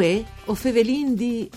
Uè, o fevelin di...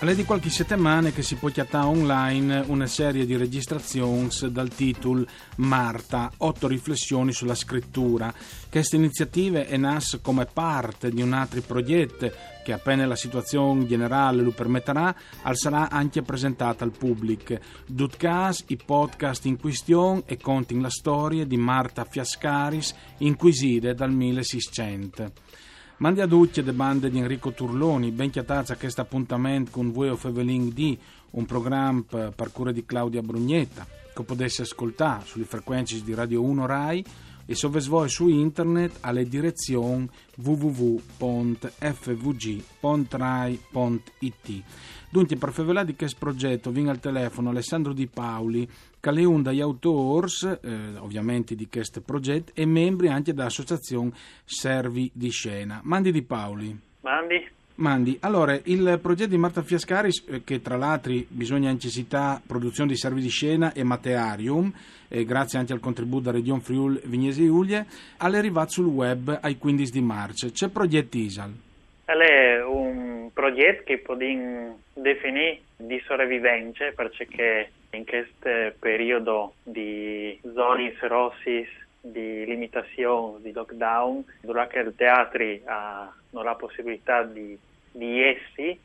Alle di qualche settimana che si può chiattare online una serie di registrazioni dal titolo Marta, otto riflessioni sulla scrittura. Questa iniziativa è nata come parte di un altro progetto che appena la situazione generale lo permetterà, sarà anche presentata al pubblico. Dutcas, i podcast in questione e conti la storia di Marta Fiascaris, inquisite dal 1600. Mandi a tutti le bande di Enrico Turloni, ben chiatazza a questo appuntamento con voi of Eveling D, un programma per cura di Claudia Brugnetta, che potesse ascoltare sulle frequenze di Radio 1 Rai e sovesvoi su internet alle direzioni www.fvg.rai.it. Dunque, per favelare di questo progetto, viene al telefono Alessandro Di Paoli, uno degli autori, eh, ovviamente, di questo progetto e membri anche dell'associazione Servi di Scena. Mandi Di Paoli. Mandi. Mandi, allora il progetto di Marta Fiascaris, eh, che tra l'altro bisogna necessità produzione di servi di scena e materium, e grazie anche al contributo da Region Friul Vignesi Giulia, è arrivato sul web ai 15 di marzo. C'è progetto ISAL? È un progetto che possiamo definire di sopravvivenza perché in questo periodo di zone rossi di limitazioni, di lockdown, durante il teatro hanno la possibilità di di essi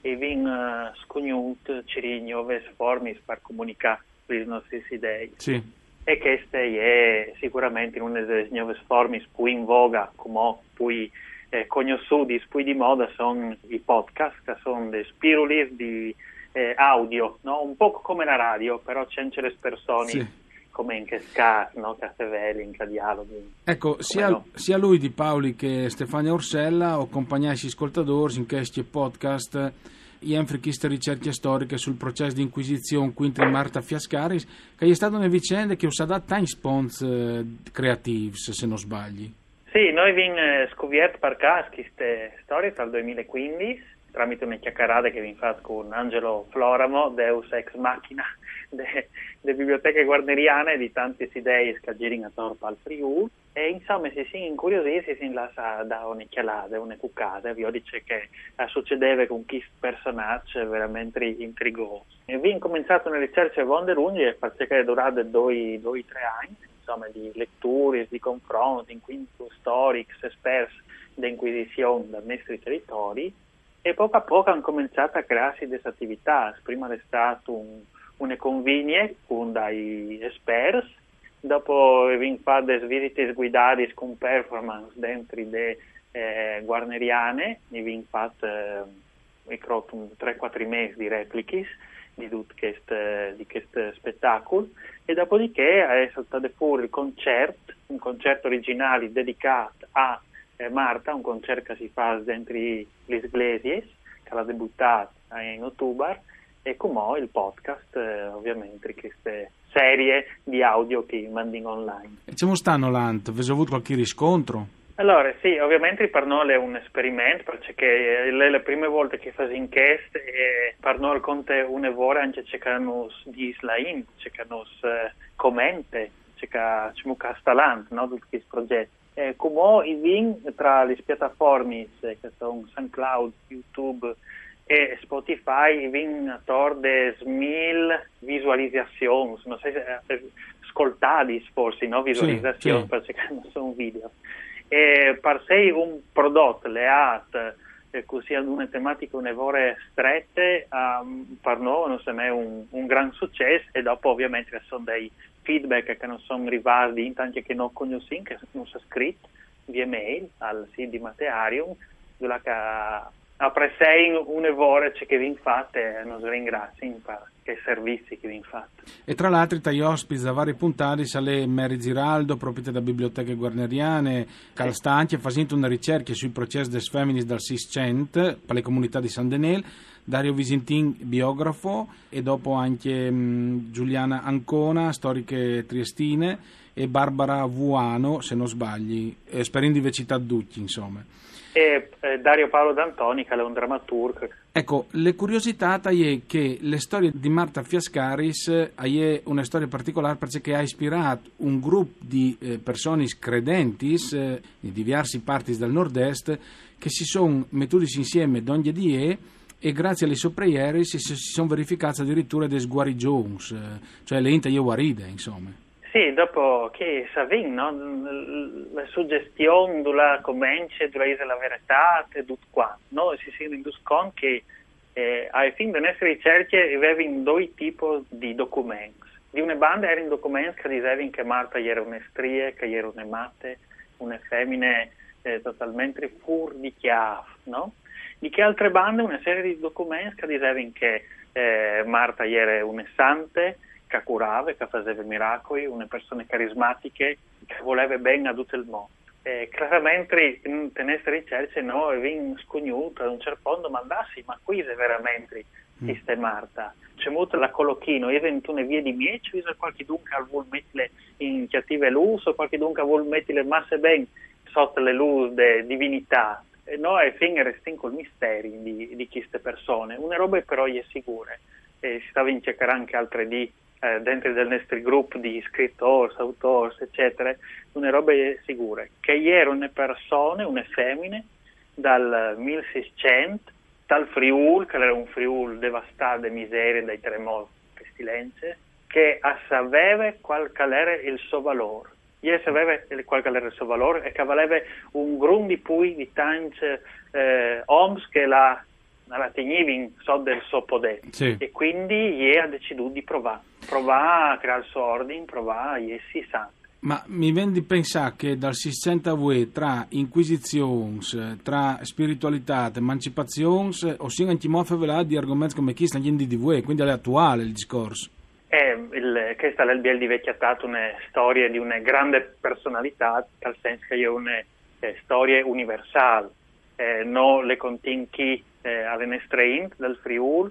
e vin uh, scognut ciri nuove forme per comunicare le nostre idee. Sì. E questa è sicuramente una delle nuove forme più in voga, come poi eh, conosciuti, più di moda, sono i podcast, che sono dei spiruli di eh, audio, no? un po' come la radio, però c'è le persone. Sì come in Cascar, no? Castevelli, in dialoghi. Ecco, sia, no? sia, lui di Paoli che Stefania Orsella o ascoltatori in questi podcast Ienfri queste ricerche storiche sul processo di inquisizione quinto di Marta Fiascaris, che è stata una vicenda che usa da time spons eh, creatives, se non sbagli. Sì, noi abbiamo eh, scoperto per caso queste storie dal 2015 tramite una chiacchierata che abbiamo fatto con Angelo Floramo, Deus Ex Machina, delle biblioteche guarneriane di tante idee che girano attorno al Friuli e insomma si si incuriosisce si lascia da una chialata, una cuccata vi dice che succedeva con questo personaggio veramente intrigoso. E abbiamo cominciato una ricerca vonde lunghe e perché è durata due o tre anni insomma di letture, di confronti, inquinti storici, esperti di inquisizione dai nostri territori e poco a poco hanno cominciato a crearsi delle attività. Prima è stato un una convigne con dai esperti, dopo abbiamo fatto delle visite guidate con performance dentro le eh, guarneriane, abbiamo fatto eh, 3-4 mesi di repliche di tutto questo, questo spettacolo e dopodiché è saltato fuori il concerto, un concerto originale dedicato a eh, Marta, un concerto che si fa dentro le Iglesias, che l'ha debuttato in ottobre e come il podcast, eh, ovviamente, queste serie di audio che mandi online. E come stanno l'ANT? Avete avuto qualche riscontro? Allora, sì, ovviamente per noi è un esperimento, perché è la prima volta che faccio inchieste e per noi conta una volta anche cercano di slain, cercano eh, commente, cercano castalant, no, tutti questi progetti. Eh, come i vin tra le piattaforme che sono SoundCloud, YouTube, e Spotify vin attorno a visualizzazioni, non so se eh, ascoltati forse, no? visualizzazioni, sì, sì. perché non sono video. E per sé un prodotto leato eh, così ad una tematica un'evore strette, um, per noi non se è un, un gran successo. E dopo ovviamente ci sono dei feedback che non sono arrivati, anche che non conosciamo, che non sono scritti via mail al sito di Matearium, dove apprezzei un'evore che vi fate e non ringrazio che servizi che vi fate. E tra l'altro tra gli ospiti da vari puntati sale Mary Giraldo, proprietaria da biblioteche guarneriane, Carl Stanchi ha fatto una ricerca sui processi des feminis dal 600 per le comunità di San Denel, Dario Visintin, biografo, e dopo anche mh, Giuliana Ancona, storiche triestine, e Barbara Vuano, se non sbagli, esperin di Vecità Ducchi, insomma. E eh, Dario Paolo D'Antoni, che è un drammaturgo. Ecco, le curiosità è che le storie di Marta Fiascaris è una storia particolare perché ha ispirato un gruppo di eh, persone credenti eh, di diversi parti del nord-est che si sono mettuti insieme d'ogni die e grazie alle sue si, si sono verificate addirittura dei sguarigioni, eh, cioè le inte guaride, insomma. Sì, dopo che Savin, no? la suggestione della comincia, della la verità, tutto qua. No? Si si induscon che eh, ai fini delle nostre ricerche avevano due tipi di documenti. Di una banda erano documenti che dicevano che Marta era una strie, che era una matte, una femmina eh, totalmente fuori di chiave, no? Di che altre bande una serie di documenti che dicevano che eh, Marta era una sante, che curava, che faceva miracoli, una persona carismatiche che voleva bene a tutto il mondo. Eh, chiaramente in queste ricerche noi abbiamo scognuto a un certo punto mandassi, ma qui è veramente mm. sistemata. C'è molto la collochino, io vengo una via di mieci, visto qualche dunque vuole mettere in iniziative l'uso, qualche dunque vuole mettere masse ben sotto le luci di divinità. E noi fine restiamo col mistero di, di queste persone. Una roba però è sicura. Eh, si stava in cercare anche altre di eh, dentro del nostro gruppo di scrittori, autori, eccetera, una roba sicura, che erano una persone, una femmine, dal 1600, dal Friul, che era un Friul devastato da miseria, dai terremoti, pestilenze, che sapeva qual era il suo valore. Io sapeva qual era il suo valore e che aveva un di pui di tanti eh, oms che la, la tenevano sotto del suo potere. Sì. E quindi ha deciso di provare provare a creare ordine, provare a essere santi. Ma mi viene di pensare che dal 60 UE tra inquisizioni, tra spiritualità, emancipazioni, o sia anche molte di argomenti come questo, anche di UE, quindi è attuale il discorso. Eh, il, questa è il biel di vecchiattato, una storia di una grande personalità, nel senso che è una eh, storia universale, eh, non le continchi eh, alle nostre int del Friul,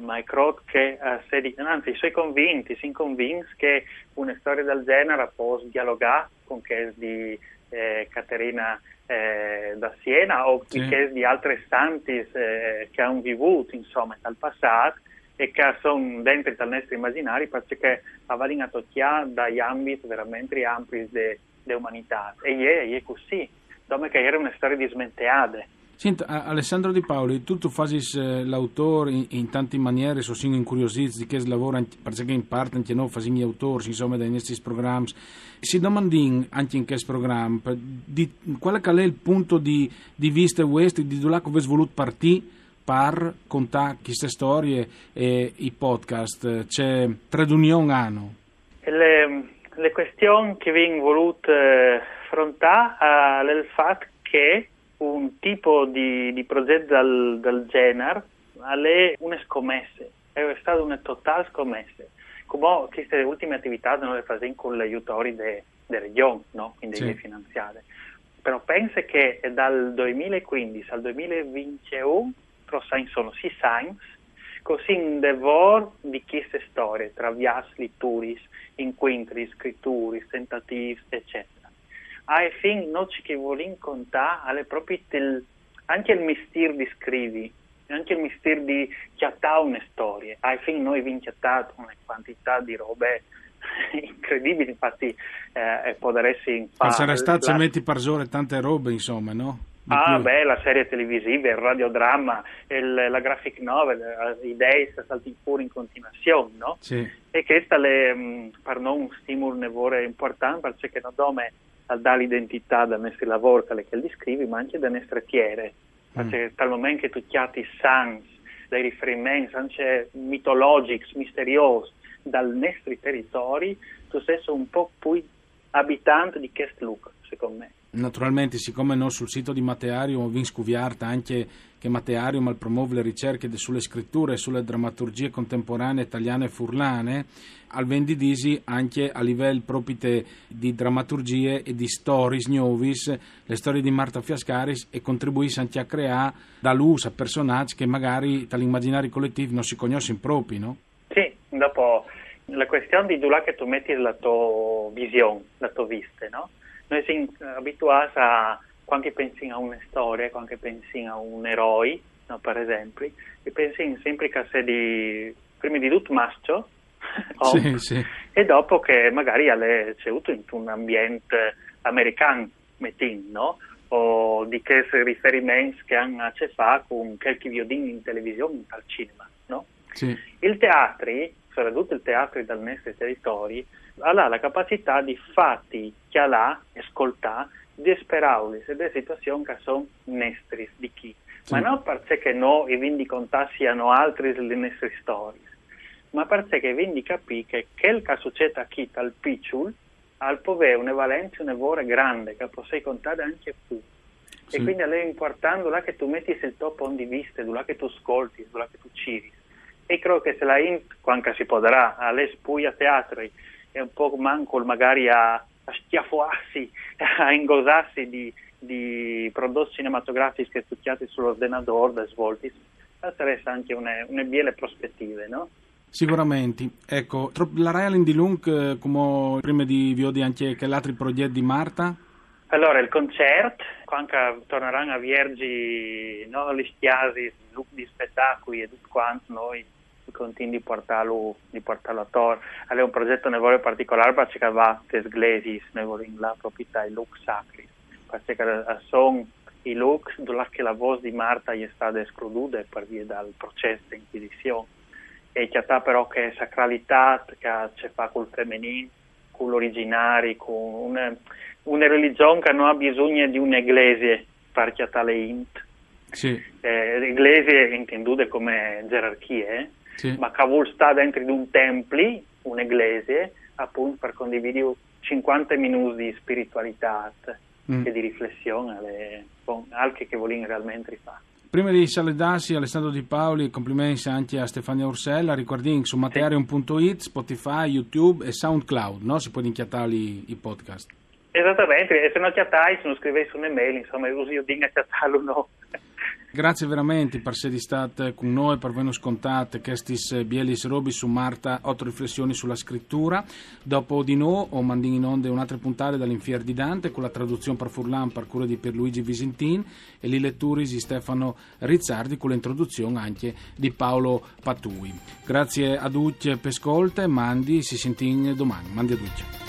ma credo che uh, se, anzi, sono convinti, sono convinti che una storia del genere può dialogare con che di eh, Caterina eh, da Siena o sì. che di altre santi eh, che hanno vissuto insomma dal passato e che sono dentro il nostro immaginario perché avevano a toccare dagli ambiti veramente ampi dell'umanità e è, così, come che era una storia dismenteata Senta, Alessandro Di Paoli, tu, tu fai eh, l'autore in, in tante maniere, sono sempre incuriositi di che lavora, perché in parte anche noi facciamo gli autori, insomma, dei nostri programmi. Si domandano anche in questo programma, di, qual è il punto di, di vista vostro, di dove avete voluto partire per contare queste storie e i podcast? C'è tre unioni hanno? Le, le questioni che vi ho voluto eh, affrontare uh, è il fatto che un tipo di, di progetto del, del genere è una scommessa, è stata una totale scommessa. Come queste ultime attività noi le facciamo con gli aiutori delle de regioni, no? quindi sì. finanziate. Però penso che dal 2015 al 2021 sono sei anni, così in devor di queste storie, tra viaggi, turis, incontri, scritture, tentativi, eccetera ai fin noci che vogliono contare, proprio il, anche il mistero di scrivi, anche il mistero di chiattare una storia. Ai fin noi abbiamo chiattato una quantità di robe incredibili, infatti eh, potresti imparare. Sarà stato la... metti per giorno tante robe, insomma, no? Di ah, più. beh, la serie televisiva, il radiodramma, il, la graphic novel, i idee salti fuori in continuazione, no? Sì. E questo è mm, per noi un stimolo importante perché non dome dà l'identità del nostro lavoro, che li descrivi, ma anche delle nostre tiere. Mm. Perché dal momento che tu chiati sans, dei riferimenti anche mitologici, misteriosi, dal nostro territorio, tu sei un po' più abitante di questo look, secondo me. Naturalmente, siccome no, sul sito di Mateario vi scuviarta anche che Mateario malpromuove le ricerche sulle scritture e sulle drammaturgie contemporanee italiane e furlane, al vendidisi anche a livello proprio di drammaturgie e di stories nuovis, le storie di Marta Fiascaris e contribuisce anche a creare da luce a personaggi che magari dall'immaginario collettivo non si conoscono proprio, no? Sì, dopo la questione di dove che tu metti la tua visione, la tua vista, no? Noi siamo abituati a, quando pensi a una storia, quando pensi a un eroe, no, per esempio, e pensi sempre che sia di, prima di tutto maschio, sì, sì. e dopo che magari ha avuto in un ambiente americano, mettin, no? o di che riferimenti che hanno a che fare con qualche violino in televisione al cinema. No? Sì. Il teatro, soprattutto il teatro dal nostro territorio, ha la capacità di fatti che ha ascoltare di sperare delle situazioni che sono nostre di chi. Sì. Ma non perché noi quindi contà siano altri delle nostre storie, ma perché quindi capì che quel che succede qui dal piccolo al pove una valenza una vore grande che puoi contare anche tu. Sì. E quindi è importante là che tu metti il tuo punto di vista, là che tu ascolti, là che tu ciri. E credo che se la int, quando si potrà, alle spuia teatri, e un po' manco magari a, a stiafoarsi, a ingosarsi di, di prodotti cinematografici studiati sull'ordinatore da svolti, sarebbe anche una, una belle prospettive, no? Sicuramente, ecco, la Railing di Lung, eh, come prima di Viodi anche che altri progetti di Marta? Allora, il concerto, quando torneranno a Viergi, no, gli stiasi, di spettacoli e tutto quanto, noi continuiamo di portarlo, di portarlo a Tor. È un progetto ne particolare perché va a Sglesi, ne vogliamo la proprietà, i look sacri, perché sono i look dove la voce di Marta è stata esclusa per via del processo di inquisizione e che ha però che sacralità che ci fa col femminile, con l'originari, con una, una, religione che non ha bisogno di un'eglise per che ha le int. Sì. Eh, l'eglise intendute come gerarchie, sì. ma vuol stare dentro di un tempio, un'eglise, appunto per condividere 50 minuti di spiritualità mm. e di riflessione, alle, con, anche che vogliamo realmente fare. Prima di salutarsi Alessandro Di Paoli, complimenti anche a Stefania Ursella, ricordi su materium.it, Spotify, YouTube e SoundCloud, no? Si può inchiatare i podcast. Esattamente, e se non chiattai, se non scrivessi un'email, insomma, uso io di chiattarlo no. Grazie veramente per essere stato con noi, per averci scontato questi bielis robi su Marta, otto riflessioni sulla scrittura. Dopo di noi ho mandato in onda un'altra puntata dall'Infier di Dante con la traduzione per Furlan per cura di Pierluigi Visintin e le letture di Stefano Rizzardi con l'introduzione anche di Paolo Patui. Grazie a tutti per ascolto mandi, si sentin domani. Mandi a tutti.